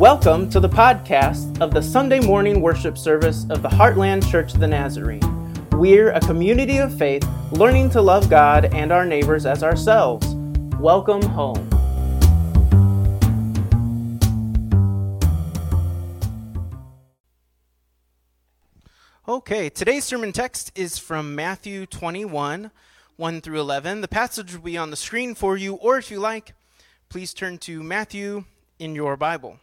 Welcome to the podcast of the Sunday morning worship service of the Heartland Church of the Nazarene. We're a community of faith learning to love God and our neighbors as ourselves. Welcome home. Okay, today's sermon text is from Matthew 21, 1 through 11. The passage will be on the screen for you, or if you like, please turn to Matthew in your Bible.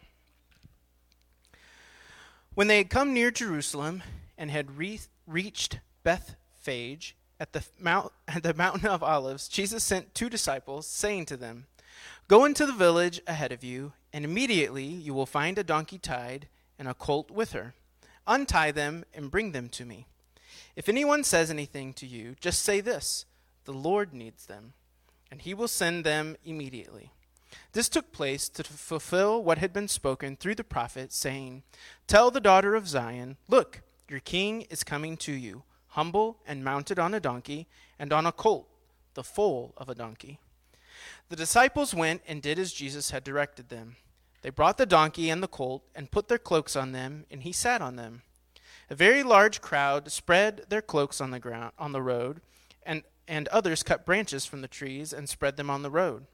When they had come near Jerusalem and had re- reached Bethphage at the, mount, at the mountain of Olives, Jesus sent two disciples, saying to them, Go into the village ahead of you, and immediately you will find a donkey tied and a colt with her. Untie them and bring them to me. If anyone says anything to you, just say this The Lord needs them, and he will send them immediately. This took place to fulfill what had been spoken through the prophet, saying, Tell the daughter of Zion, Look, your king is coming to you, humble and mounted on a donkey, and on a colt, the foal of a donkey. The disciples went and did as Jesus had directed them. They brought the donkey and the colt, and put their cloaks on them, and he sat on them. A very large crowd spread their cloaks on the ground on the road, and, and others cut branches from the trees and spread them on the road.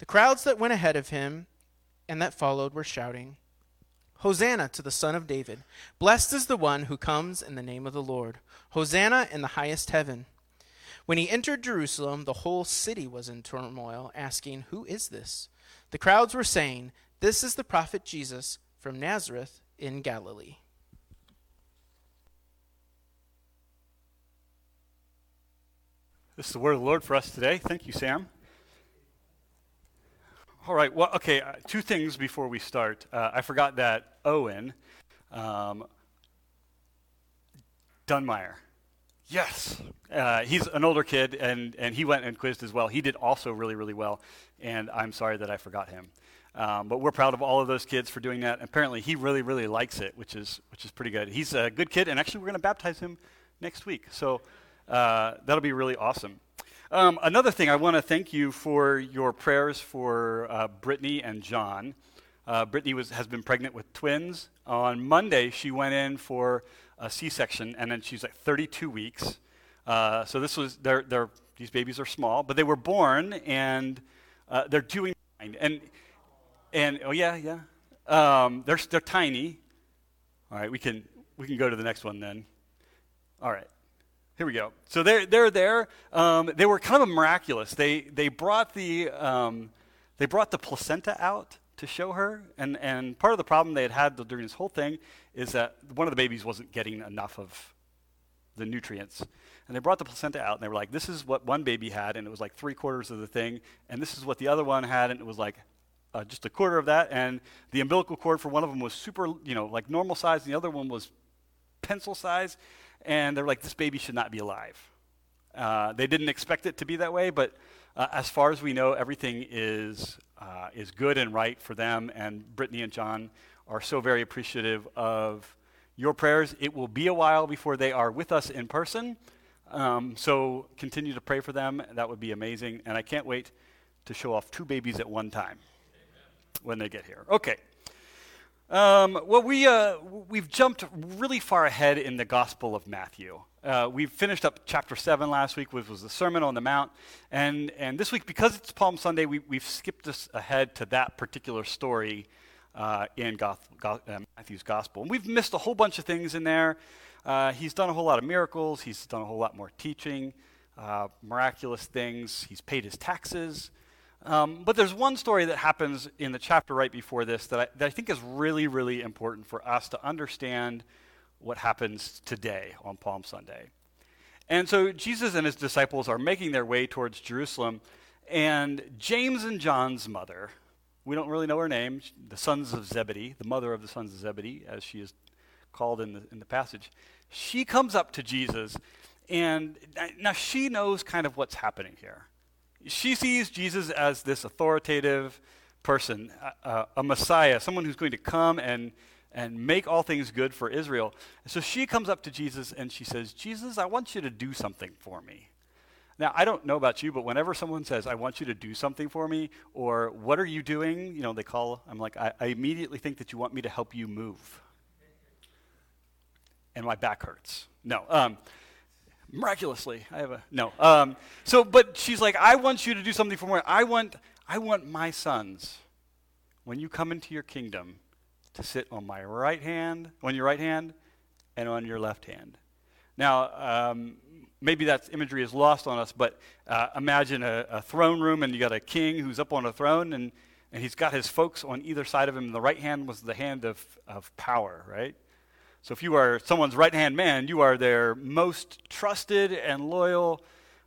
The crowds that went ahead of him and that followed were shouting, Hosanna to the Son of David! Blessed is the one who comes in the name of the Lord! Hosanna in the highest heaven! When he entered Jerusalem, the whole city was in turmoil, asking, Who is this? The crowds were saying, This is the prophet Jesus from Nazareth in Galilee. This is the word of the Lord for us today. Thank you, Sam. All right. Well, okay. Uh, two things before we start. Uh, I forgot that Owen um, Dunmeyer. Yes. Uh, he's an older kid, and, and he went and quizzed as well. He did also really, really well, and I'm sorry that I forgot him. Um, but we're proud of all of those kids for doing that. Apparently, he really, really likes it, which is, which is pretty good. He's a good kid, and actually, we're going to baptize him next week. So uh, that'll be really awesome. Um, another thing, I want to thank you for your prayers for uh, Brittany and John. Uh, Brittany was, has been pregnant with twins. On Monday, she went in for a C-section, and then she's like 32 weeks. Uh, so this was they're, they're, these babies are small, but they were born and uh, they're doing fine. And and oh yeah, yeah, um, they're they're tiny. All right, we can we can go to the next one then. All right. Here we go. So they're, they're there. Um, they were kind of miraculous. They, they, brought the, um, they brought the placenta out to show her. And, and part of the problem they had had during this whole thing is that one of the babies wasn't getting enough of the nutrients. And they brought the placenta out, and they were like, this is what one baby had, and it was like three quarters of the thing. And this is what the other one had, and it was like uh, just a quarter of that. And the umbilical cord for one of them was super, you know, like normal size, and the other one was pencil size and they're like, this baby should not be alive. Uh, they didn't expect it to be that way, but uh, as far as we know, everything is, uh, is good and right for them, and Brittany and John are so very appreciative of your prayers. It will be a while before they are with us in person, um, so continue to pray for them. That would be amazing, and I can't wait to show off two babies at one time when they get here. Okay. Um, well, we, uh, we've jumped really far ahead in the Gospel of Matthew. Uh, we finished up chapter 7 last week, which was the Sermon on the Mount. And, and this week, because it's Palm Sunday, we, we've skipped us ahead to that particular story uh, in Goth, Goth, uh, Matthew's Gospel. And we've missed a whole bunch of things in there. Uh, he's done a whole lot of miracles, he's done a whole lot more teaching, uh, miraculous things, he's paid his taxes. Um, but there's one story that happens in the chapter right before this that I, that I think is really, really important for us to understand what happens today on Palm Sunday. And so Jesus and his disciples are making their way towards Jerusalem, and James and John's mother, we don't really know her name, the sons of Zebedee, the mother of the sons of Zebedee, as she is called in the, in the passage, she comes up to Jesus, and now she knows kind of what's happening here. She sees Jesus as this authoritative person, a, a, Messiah, someone who's going to come and, and make all things good for Israel. so she comes up to Jesus and she says, Jesus, I want you to do something for me. Now, I don't know about you, but whenever someone says, I want you to do something for me, or what are you doing? You know, they call, I'm like, I, I immediately think that you want me to help you move. And my back hurts. No. Um, miraculously, I have a, no. Um, so, but she's like, I want you to do something for me. I want, I want my sons, when you come into your kingdom, to sit on my right hand, on your right hand, and on your left hand. Now, um, maybe that imagery is lost on us, but uh, imagine a, a, throne room and you got a king who's up on a throne and, and he's got his folks on either side of him. The right hand was the hand of, of power, right? So if you are someone's right hand man, you are their most trusted and loyal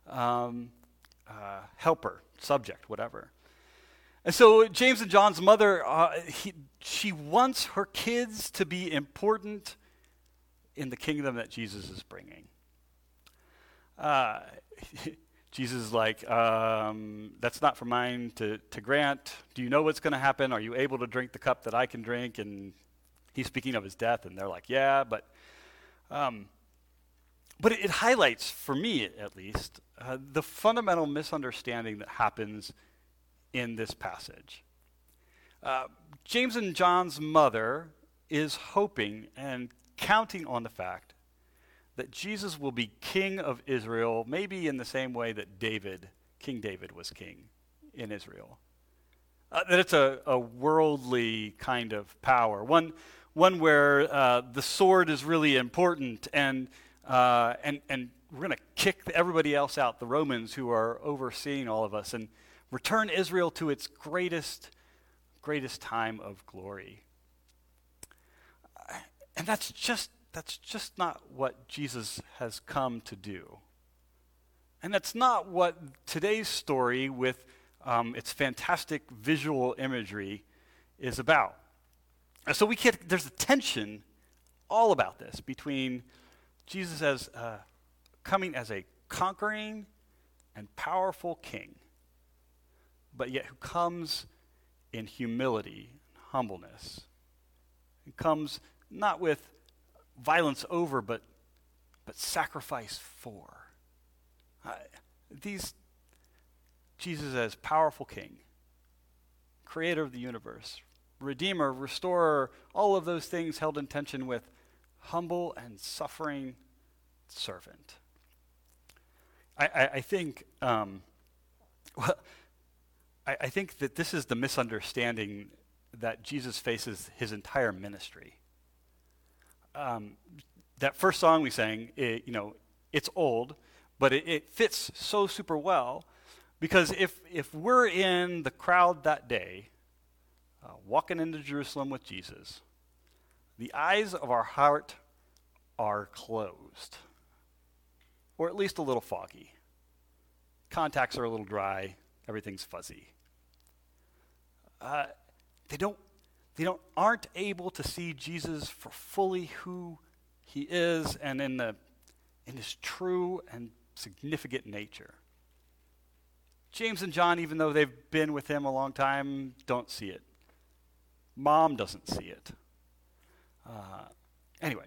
um, uh, helper, subject, whatever. And so James and John's mother, uh, he, she wants her kids to be important in the kingdom that Jesus is bringing. Uh, Jesus is like, um, that's not for mine to, to grant. Do you know what's going to happen? Are you able to drink the cup that I can drink? And he's speaking of his death, and they're like, yeah, but. Um, but it, it, highlights, for me at least, uh, the fundamental misunderstanding that happens in this passage. Uh, James and John's mother is hoping and counting on the fact that Jesus will be king of Israel, maybe in the same way that David, King David, was king in Israel. Uh, that it's a, a, worldly kind of power, one, one where uh, the sword is really important, and, uh, and, and we're going to kick everybody else out, the Romans who are overseeing all of us, and return Israel to its greatest, greatest time of glory. And that's just that's just not what Jesus has come to do. And that's not what today's story, with um, its fantastic visual imagery, is about. And so we get, there's a tension all about this between Jesus as uh, coming as a conquering and powerful king, but yet who comes in humility and humbleness. He comes not with violence over, but, but sacrifice for. Uh, these, Jesus as powerful king, creator of the universe, redeemer, restorer, all of those things held in tension with humble and suffering servant. I, I, I think, um, well, I, I think that this is the misunderstanding that Jesus faces his entire ministry um, that first song we sang, it, you know, it's old, but it, it fits so super well because if, if we're in the crowd that day, uh, walking into Jerusalem with Jesus, the eyes of our heart are closed, or at least a little foggy. Contacts are a little dry, everything's fuzzy. Uh, they don't they don't, aren't able to see Jesus for fully who he is and in, the, in his true and significant nature. James and John, even though they've been with him a long time, don't see it. Mom doesn't see it. Uh, anyway,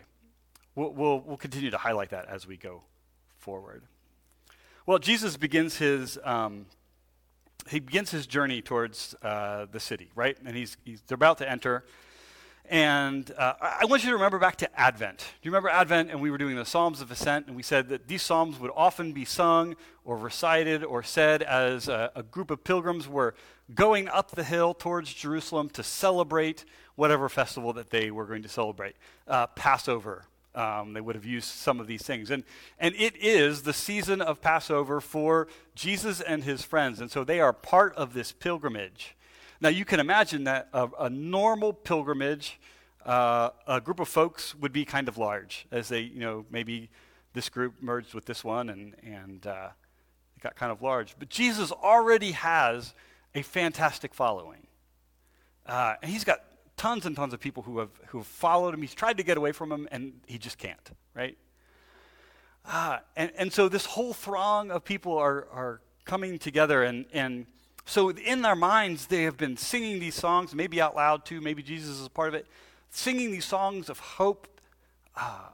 we'll, we'll, we'll continue to highlight that as we go forward. Well, Jesus begins his um, he begins his journey towards uh, the city, right? And he's, he's they're about to enter. And uh, I want you to remember back to Advent. Do you remember Advent? And we were doing the Psalms of Ascent, and we said that these Psalms would often be sung or recited or said as a, a group of pilgrims were going up the hill towards Jerusalem to celebrate whatever festival that they were going to celebrate. Uh, Passover, um, they would have used some of these things. And, and it is the season of Passover for Jesus and his friends. And so they are part of this pilgrimage. Now, you can imagine that a, a normal pilgrimage, uh, a group of folks would be kind of large, as they, you know, maybe this group merged with this one and, and uh, it got kind of large. But Jesus already has a fantastic following. Uh, and he's got tons and tons of people who have, who have followed him. He's tried to get away from him, and he just can't, right? Uh, and, and so this whole throng of people are, are coming together, and, and so in their minds, they have been singing these songs, maybe out loud too, maybe Jesus is a part of it, singing these songs of hope, uh,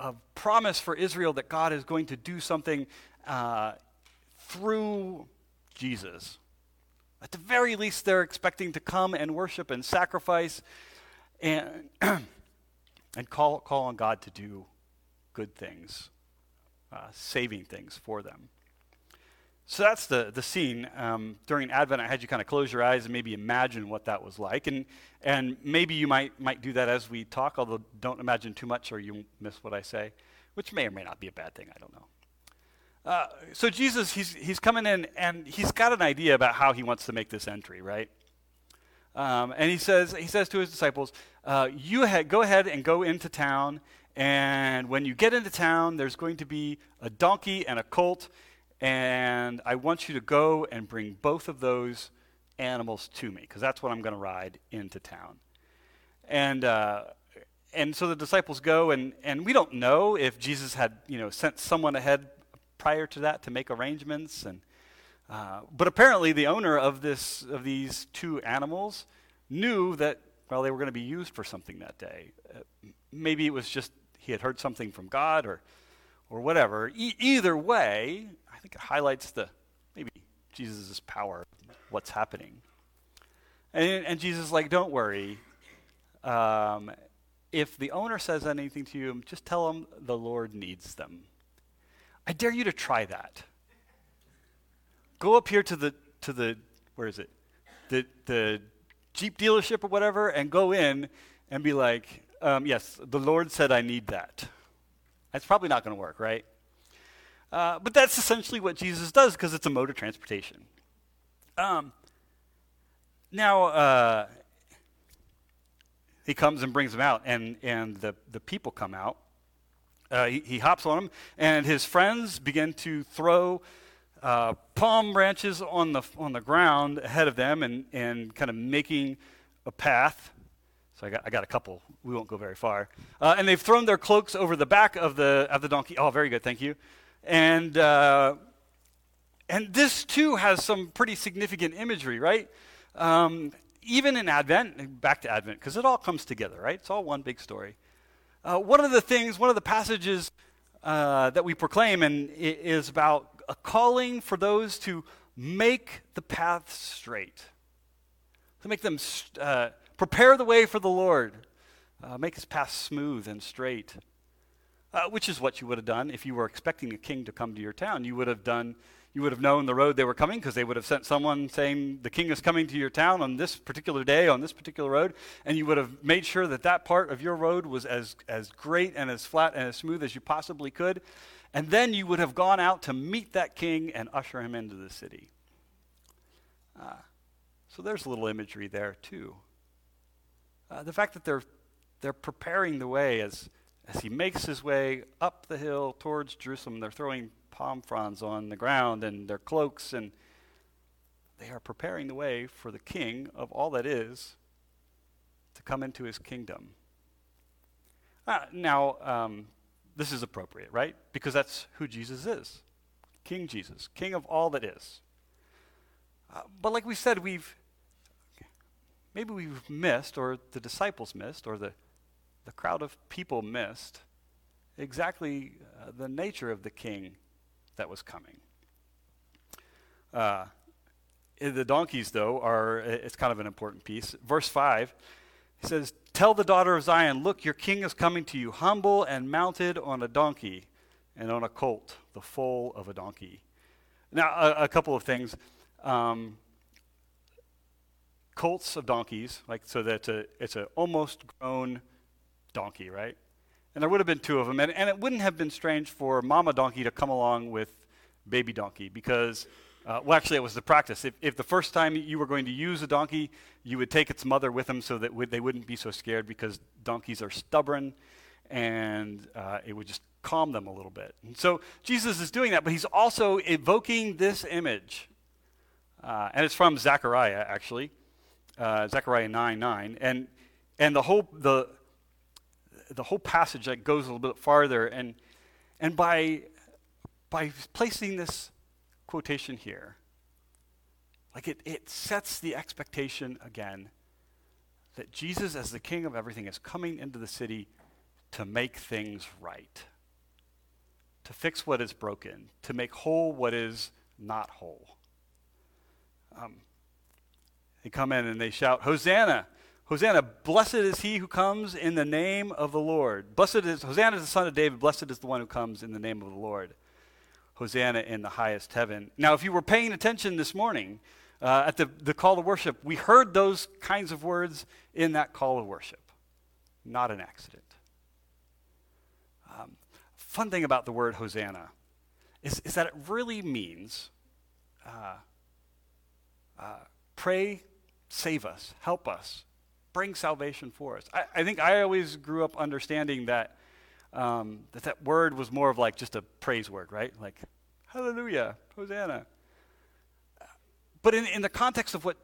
of promise for Israel that God is going to do something uh, through Jesus. At the very least, they're expecting to come and worship and sacrifice and, and call, call on God to do good things, uh, saving things for them. So that's the, the scene. Um, during Advent, I had you kind of close your eyes and maybe imagine what that was like. And, and maybe you might, might do that as we talk, although don't imagine too much or you miss what I say, which may or may not be a bad thing. I don't know. Uh, so Jesus, he's, he's coming in and he's got an idea about how he wants to make this entry, right? Um, and he says, he says to his disciples, uh, you ha- go ahead and go into town, and when you get into town, there's going to be a donkey and a colt, and I want you to go and bring both of those animals to me, because that's what I'm going to ride into town. And, uh, and so the disciples go, and, and we don't know if Jesus had you know, sent someone ahead prior to that to make arrangements. And, uh, but apparently, the owner of, this, of these two animals knew that, well, they were going to be used for something that day. Uh, maybe it was just he had heard something from God or, or whatever. E- either way, I think it highlights the maybe Jesus' power, what's happening. And, and Jesus is like, don't worry. Um, if the owner says anything to you, just tell him the Lord needs them. I dare you to try that. Go up here to the to the where is it? The the Jeep dealership or whatever, and go in and be like, um, yes, the Lord said I need that. That's probably not going to work, right? Uh, but that's essentially what Jesus does because it's a mode of transportation. Um, now, uh, he comes and brings them out, and, and the, the people come out. Uh, he, he, hops on them, and his friends begin to throw uh, palm branches on the, on the ground ahead of them and, and kind of making a path. So I got, I got a couple. We won't go very far. Uh, and they've thrown their cloaks over the back of the, of the donkey. Oh, very good. Thank you. And, uh, and this, too, has some pretty significant imagery, right? Um, even in Advent, back to Advent, because it all comes together, right? It's all one big story. Uh, one of the things, one of the passages uh, that we proclaim and is about a calling for those to make the path straight, to make them uh, prepare the way for the Lord, uh, make his path smooth and straight. Uh, which is what you would have done if you were expecting a king to come to your town. You would have done you would have known the road they were coming because they would have sent someone saying the king is coming to your town on this particular day on this particular road and you would have made sure that that part of your road was as, as great and as flat and as smooth as you possibly could and then you would have gone out to meet that king and usher him into the city. Uh, so there's a little imagery there too. Uh, the fact that they're they're preparing the way as as he makes his way up the hill towards jerusalem they're throwing palm fronds on the ground and their cloaks, and they are preparing the way for the king of all that is to come into his kingdom. Uh, now, um, this is appropriate, right? Because that's who Jesus is King Jesus, King of all that is. Uh, but like we said, we've maybe we've missed, or the disciples missed, or the, the crowd of people missed exactly uh, the nature of the king that was coming. Uh, the donkeys, though, are it's kind of an important piece. Verse 5, he says, Tell the daughter of Zion, look, your king is coming to you, humble and mounted on a donkey and on a colt, the foal of a donkey. Now, a, a couple of things. Um, colts of donkeys, like so that it's a, it's almost grown donkey, right? And there would have been two of them. And, and it wouldn't have been strange for Mama Donkey to come along with Baby Donkey because, uh, well, actually, it was the practice. If, if the first time you were going to use a donkey, you would take its mother with them so that w- they wouldn't be so scared because donkeys are stubborn and uh, it would just calm them a little bit. And so Jesus is doing that, but he's also evoking this image. Uh, and it's from Zechariah, actually, uh, Zechariah 9 9. And, and the whole, the, the whole passage that goes a little bit farther. And, and by, by placing this quotation here, like it, it sets the expectation again that Jesus, as the king of everything, is coming into the city to make things right, to fix what is broken, to make whole what is not whole. Um, they come in and they shout, Hosanna! Hosanna! Blessed is he who comes in the name of the Lord. Blessed is Hosanna is the son of David. Blessed is the one who comes in the name of the Lord. Hosanna in the highest heaven. Now, if you were paying attention this morning uh, at the, the call to worship, we heard those kinds of words in that call to worship. Not an accident. Um, fun thing about the word Hosanna is, is that it really means uh, uh, pray, save us, help us, bring salvation for us. I, I think I always grew up understanding that, um, that that word was more of like just a praise word, right? Like, hallelujah, Hosanna. But in, in the context of what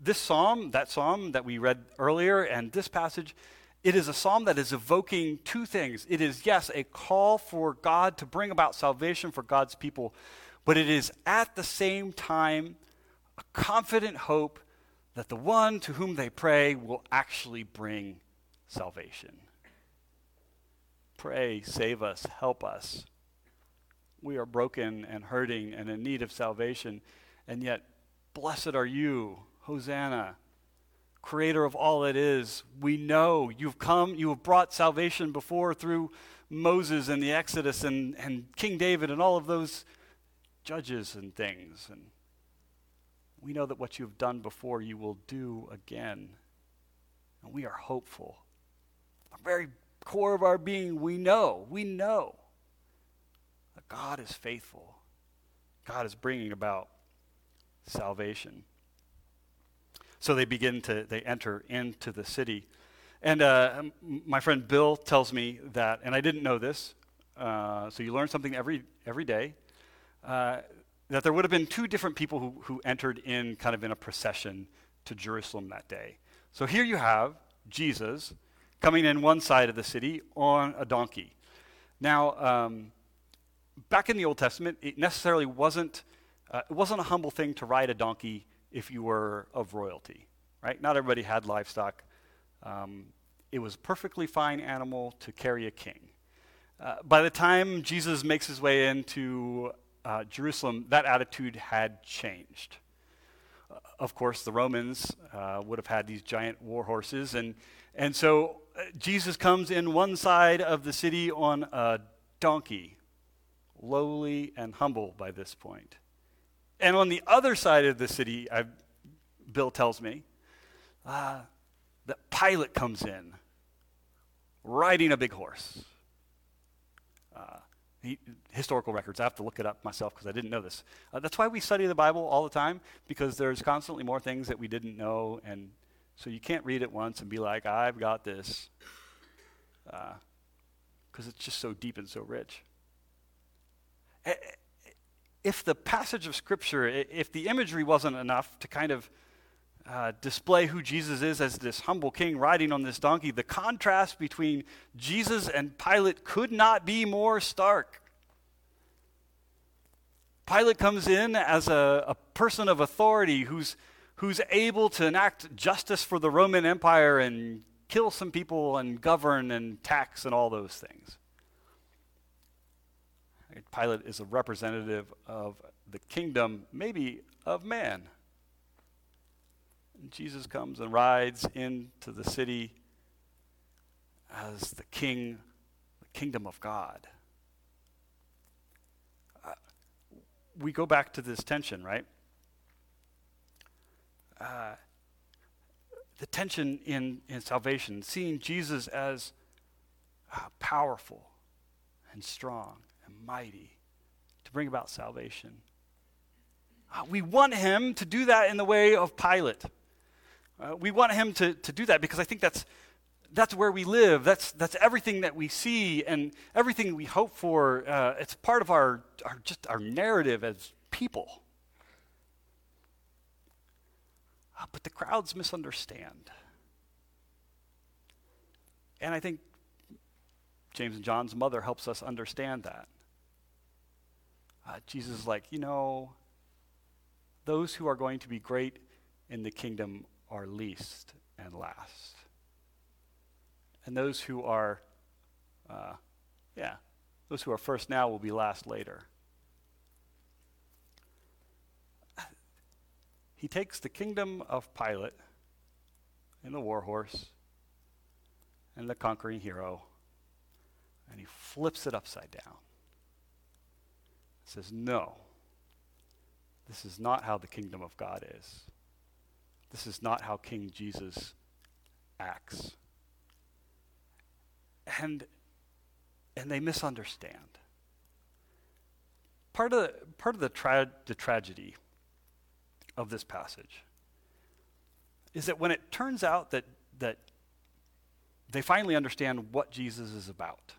this psalm, that psalm that we read earlier, and this passage, it is a psalm that is evoking two things. It is, yes, a call for God to bring about salvation for God's people, but it is at the same time a confident hope that the one to whom they pray will actually bring salvation. Pray, save us, help us. We are broken and hurting and in need of salvation, and yet, blessed are you, Hosanna creator of all that is. We know you've come, you have brought salvation before through Moses and the Exodus and, and King David and all of those judges and things. And we know that what you've done before, you will do again. And we are hopeful. The very core of our being, we know, we know that God is faithful. God is bringing about salvation. So they begin to, they enter into the city. And uh, my friend Bill tells me that, and I didn't know this, uh, so you learn something every, every day, uh, that there would have been two different people who, who entered in kind of in a procession to Jerusalem that day. So here you have Jesus coming in one side of the city on a donkey. Now, um, back in the Old Testament, it necessarily wasn't, uh, it wasn't a humble thing to ride a donkey if you were of royalty, right? Not everybody had livestock. Um, it was a perfectly fine animal to carry a king. Uh, by the time Jesus makes his way into uh, Jerusalem, that attitude had changed. Uh, of course, the Romans uh, would have had these giant war horses, and, and so uh, Jesus comes in one side of the city on a donkey, lowly and humble by this point. And on the other side of the city, I, Bill tells me, uh, that Pilate comes in riding a big horse. Uh, he, historical records. I have to look it up myself because I didn't know this. Uh, that's why we study the Bible all the time because there's constantly more things that we didn't know, and so you can't read it once and be like, "I've got this," because uh, it's just so deep and so rich if the passage of Scripture, if the imagery wasn't enough to kind of uh, display who Jesus is as this humble king riding on this donkey, the contrast between Jesus and Pilate could not be more stark. Pilate comes in as a, a person of authority who's, who's able to enact justice for the Roman Empire and kill some people and govern and tax and all those things. Pilate is a representative of the kingdom, maybe of man. And Jesus comes and rides into the city as the king, the kingdom of God. Uh, we go back to this tension, right? Uh, the tension in, in salvation, seeing Jesus as uh, powerful and strong and mighty to bring about salvation. Uh, we want him to do that in the way of Pilate. Uh, we want him to, to do that because I think that's, that's where we live. That's, that's everything that we see and everything we hope for. Uh, it's part of our, our, just our narrative as people. Uh, but the crowds misunderstand. And I think James and John's mother helps us understand that uh, Jesus is like, you know, those who are going to be great in the kingdom are least and last. And those who are, uh, yeah, those who are first now will be last later. he takes the kingdom of Pilate and the war horse and the conquering hero and he flips it upside down. Says, No, this is not how the kingdom of God is. This is not how King Jesus acts. And, and they misunderstand. Part of, the, part of the, tra- the tragedy of this passage is that when it turns out that, that they finally understand what Jesus is about,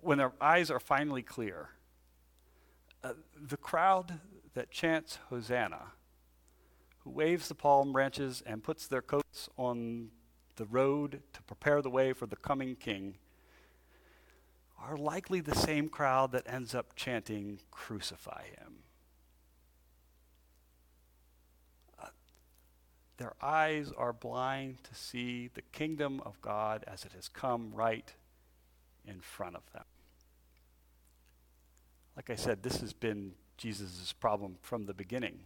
when their eyes are finally clear, uh, the crowd that chants Hosanna, who waves the palm branches and puts their coats on the road to prepare the way for the coming king, are likely the same crowd that ends up chanting, Crucify him. Uh, their eyes are blind to see the kingdom of God as it has come right in front of them. Like I said, this has been Jesus' problem from the beginning.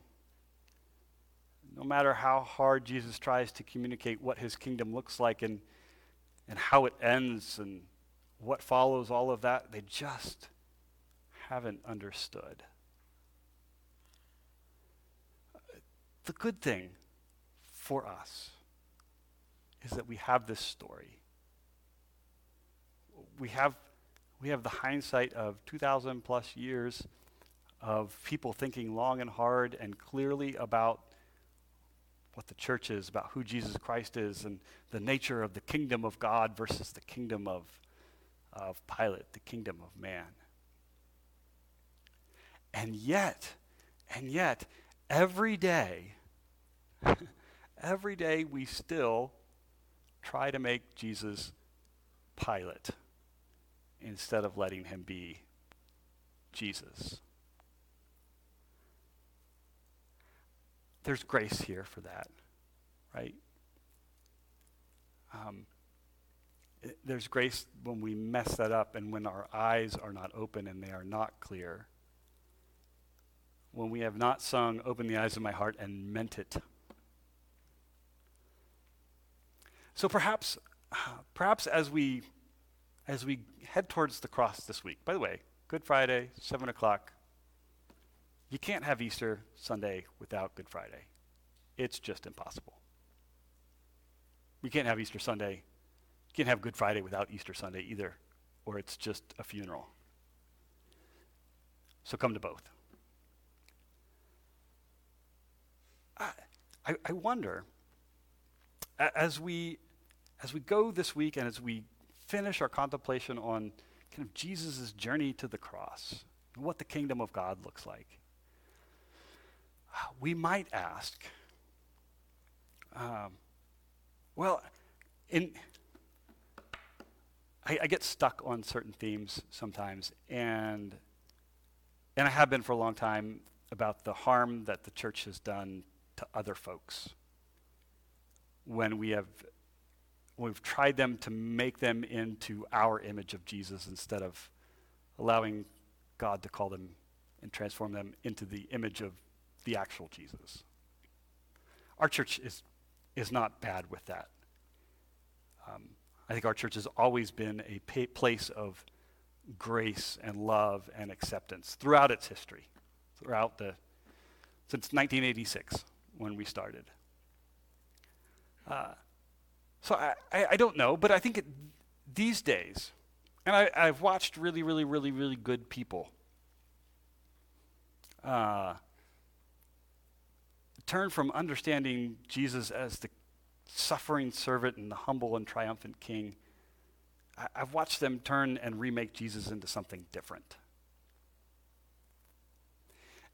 No matter how hard Jesus tries to communicate what his kingdom looks like and, and how it ends and what follows all of that, they just haven't understood. The good thing for us is that we have this story we have, we have the hindsight of 2,000 plus years of people thinking long and hard and clearly about what the church is, about who Jesus Christ is, and the nature of the kingdom of God versus the kingdom of, of Pilate, the kingdom of man. And yet, and yet, every day, every day we still try to make Jesus Pilate instead of letting him be Jesus. There's grace here for that, right? Um, there's grace when we mess that up and when our eyes are not open and they are not clear. When we have not sung, Open the Eyes of My Heart, and meant it. So perhaps, perhaps as we as we head towards the cross this week. By the way, Good Friday, 7 o'clock. You can't have Easter Sunday without Good Friday. It's just impossible. You can't have Easter Sunday. You can't have Good Friday without Easter Sunday either, or it's just a funeral. So come to both. I, I, I wonder, as we, as we go this week and as we finish our contemplation on kind of Jesus' journey to the cross and what the kingdom of God looks like, we might ask, um, well, in I, I, get stuck on certain themes sometimes, and and I have been for a long time about the harm that the church has done to other folks. When we have we've tried them to make them into our image of Jesus instead of allowing God to call them and transform them into the image of the actual Jesus. Our church is, is not bad with that. Um, I think our church has always been a pa- place of grace and love and acceptance throughout its history, throughout the, since 1986 when we started. Uh, so I, I, I don't know, but I think it, these days, and I, I've watched really, really, really, really good people uh, turn from understanding Jesus as the suffering servant and the humble and triumphant king. I, I've watched them turn and remake Jesus into something different.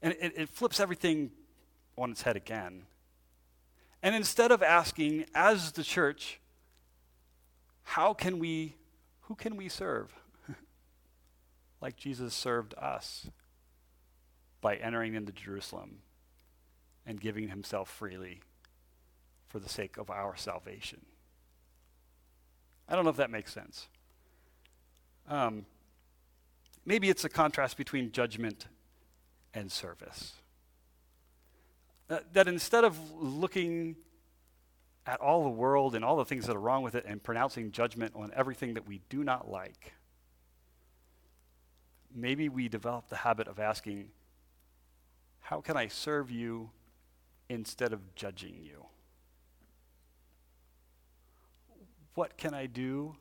And it, it flips everything on its head again. And instead of asking, as the church, how can we, who can we serve? like Jesus served us by entering into Jerusalem and giving himself freely for the sake of our salvation. I don't know if that makes sense. Um, maybe it's a contrast between judgment and service. Uh, that instead of looking at all the world and all the things that are wrong with it and pronouncing judgment on everything that we do not like, maybe we develop the habit of asking, How can I serve you instead of judging you? What can I do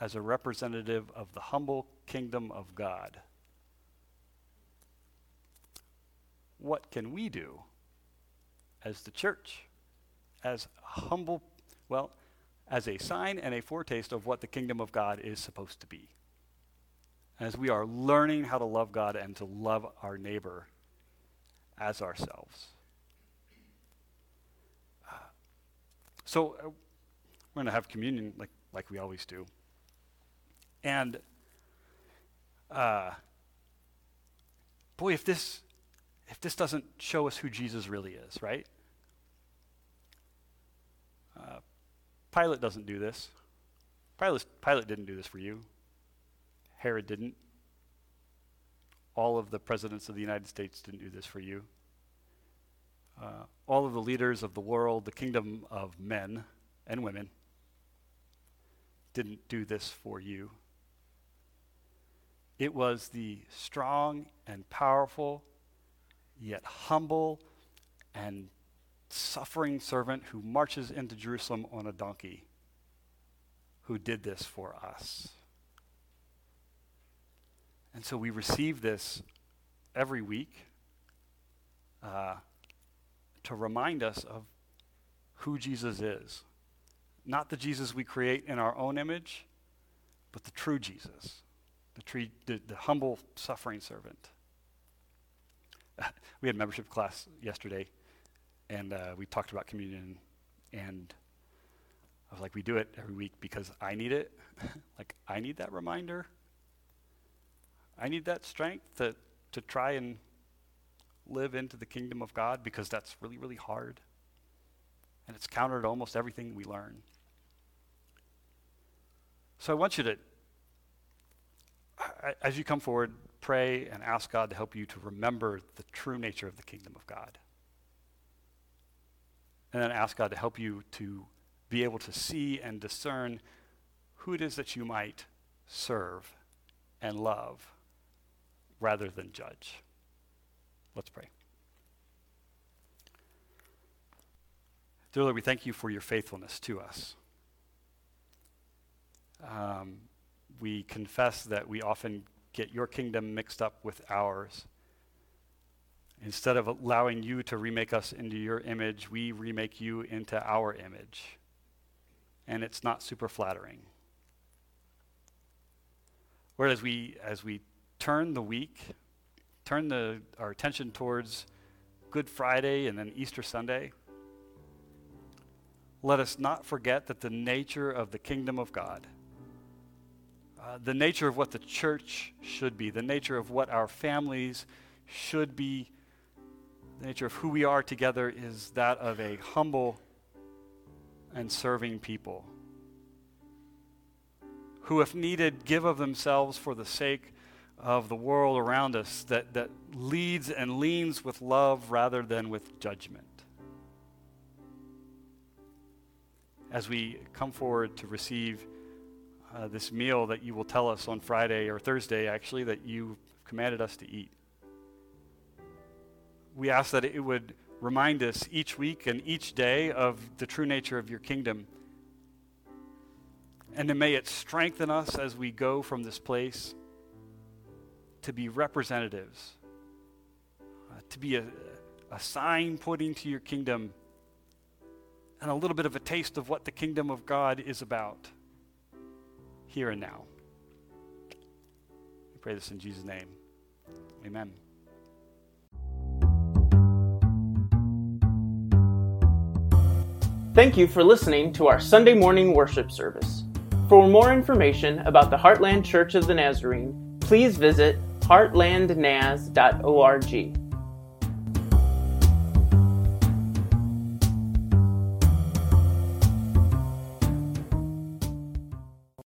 as a representative of the humble kingdom of God? What can we do as the church, as humble, well, as a sign and a foretaste of what the kingdom of God is supposed to be? As we are learning how to love God and to love our neighbor as ourselves. So uh, we're going to have communion like, like we always do. And uh, boy, if this if this doesn't show us who Jesus really is, right? Uh, Pilate doesn't do this. Pilate, Pilate didn't do this for you. Herod didn't. All of the presidents of the United States didn't do this for you. Uh, all of the leaders of the world, the kingdom of men and women, didn't do this for you. It was the strong and powerful, yet humble and suffering servant who marches into Jerusalem on a donkey who did this for us. And so we receive this every week uh, to remind us of who Jesus is. Not the Jesus we create in our own image, but the true Jesus, the, tree, the, the humble, suffering servant. we had membership class yesterday, and uh, we talked about communion, and I was like, we do it every week because I need it. like, I need that reminder. I need that strength to, to try and live into the kingdom of God because that's really, really hard. And it's counter to almost everything we learn. So I want you to, as you come forward, pray and ask God to help you to remember the true nature of the kingdom of God. And then ask God to help you to be able to see and discern who it is that you might serve and love rather than judge. Let's pray. Dear Lord, we thank you for your faithfulness to us. Um, we confess that we often get your kingdom mixed up with ours. Instead of allowing you to remake us into your image, we remake you into our image. And it's not super flattering. Whereas we, as we turn the week, turn the, our attention towards Good Friday and then Easter Sunday, let us not forget that the nature of the kingdom of God uh, the nature of what the church should be, the nature of what our families should be, the nature of who we are together is that of a humble and serving people who, if needed, give of themselves for the sake of the world around us, that, that leads and leans with love rather than with judgment. As we come forward to receive uh, this meal that you will tell us on Friday or Thursday, actually, that you commanded us to eat. We ask that it would remind us each week and each day of the true nature of your kingdom. And then may it strengthen us as we go from this place to be representatives, uh, to be a, a sign pointing to your kingdom, and a little bit of a taste of what the kingdom of God is about here and now. We pray this in Jesus' name. Amen. Thank you for listening to our Sunday morning worship service. For more information about the Heartland Church of the Nazarene, please visit heartlandnaz.org.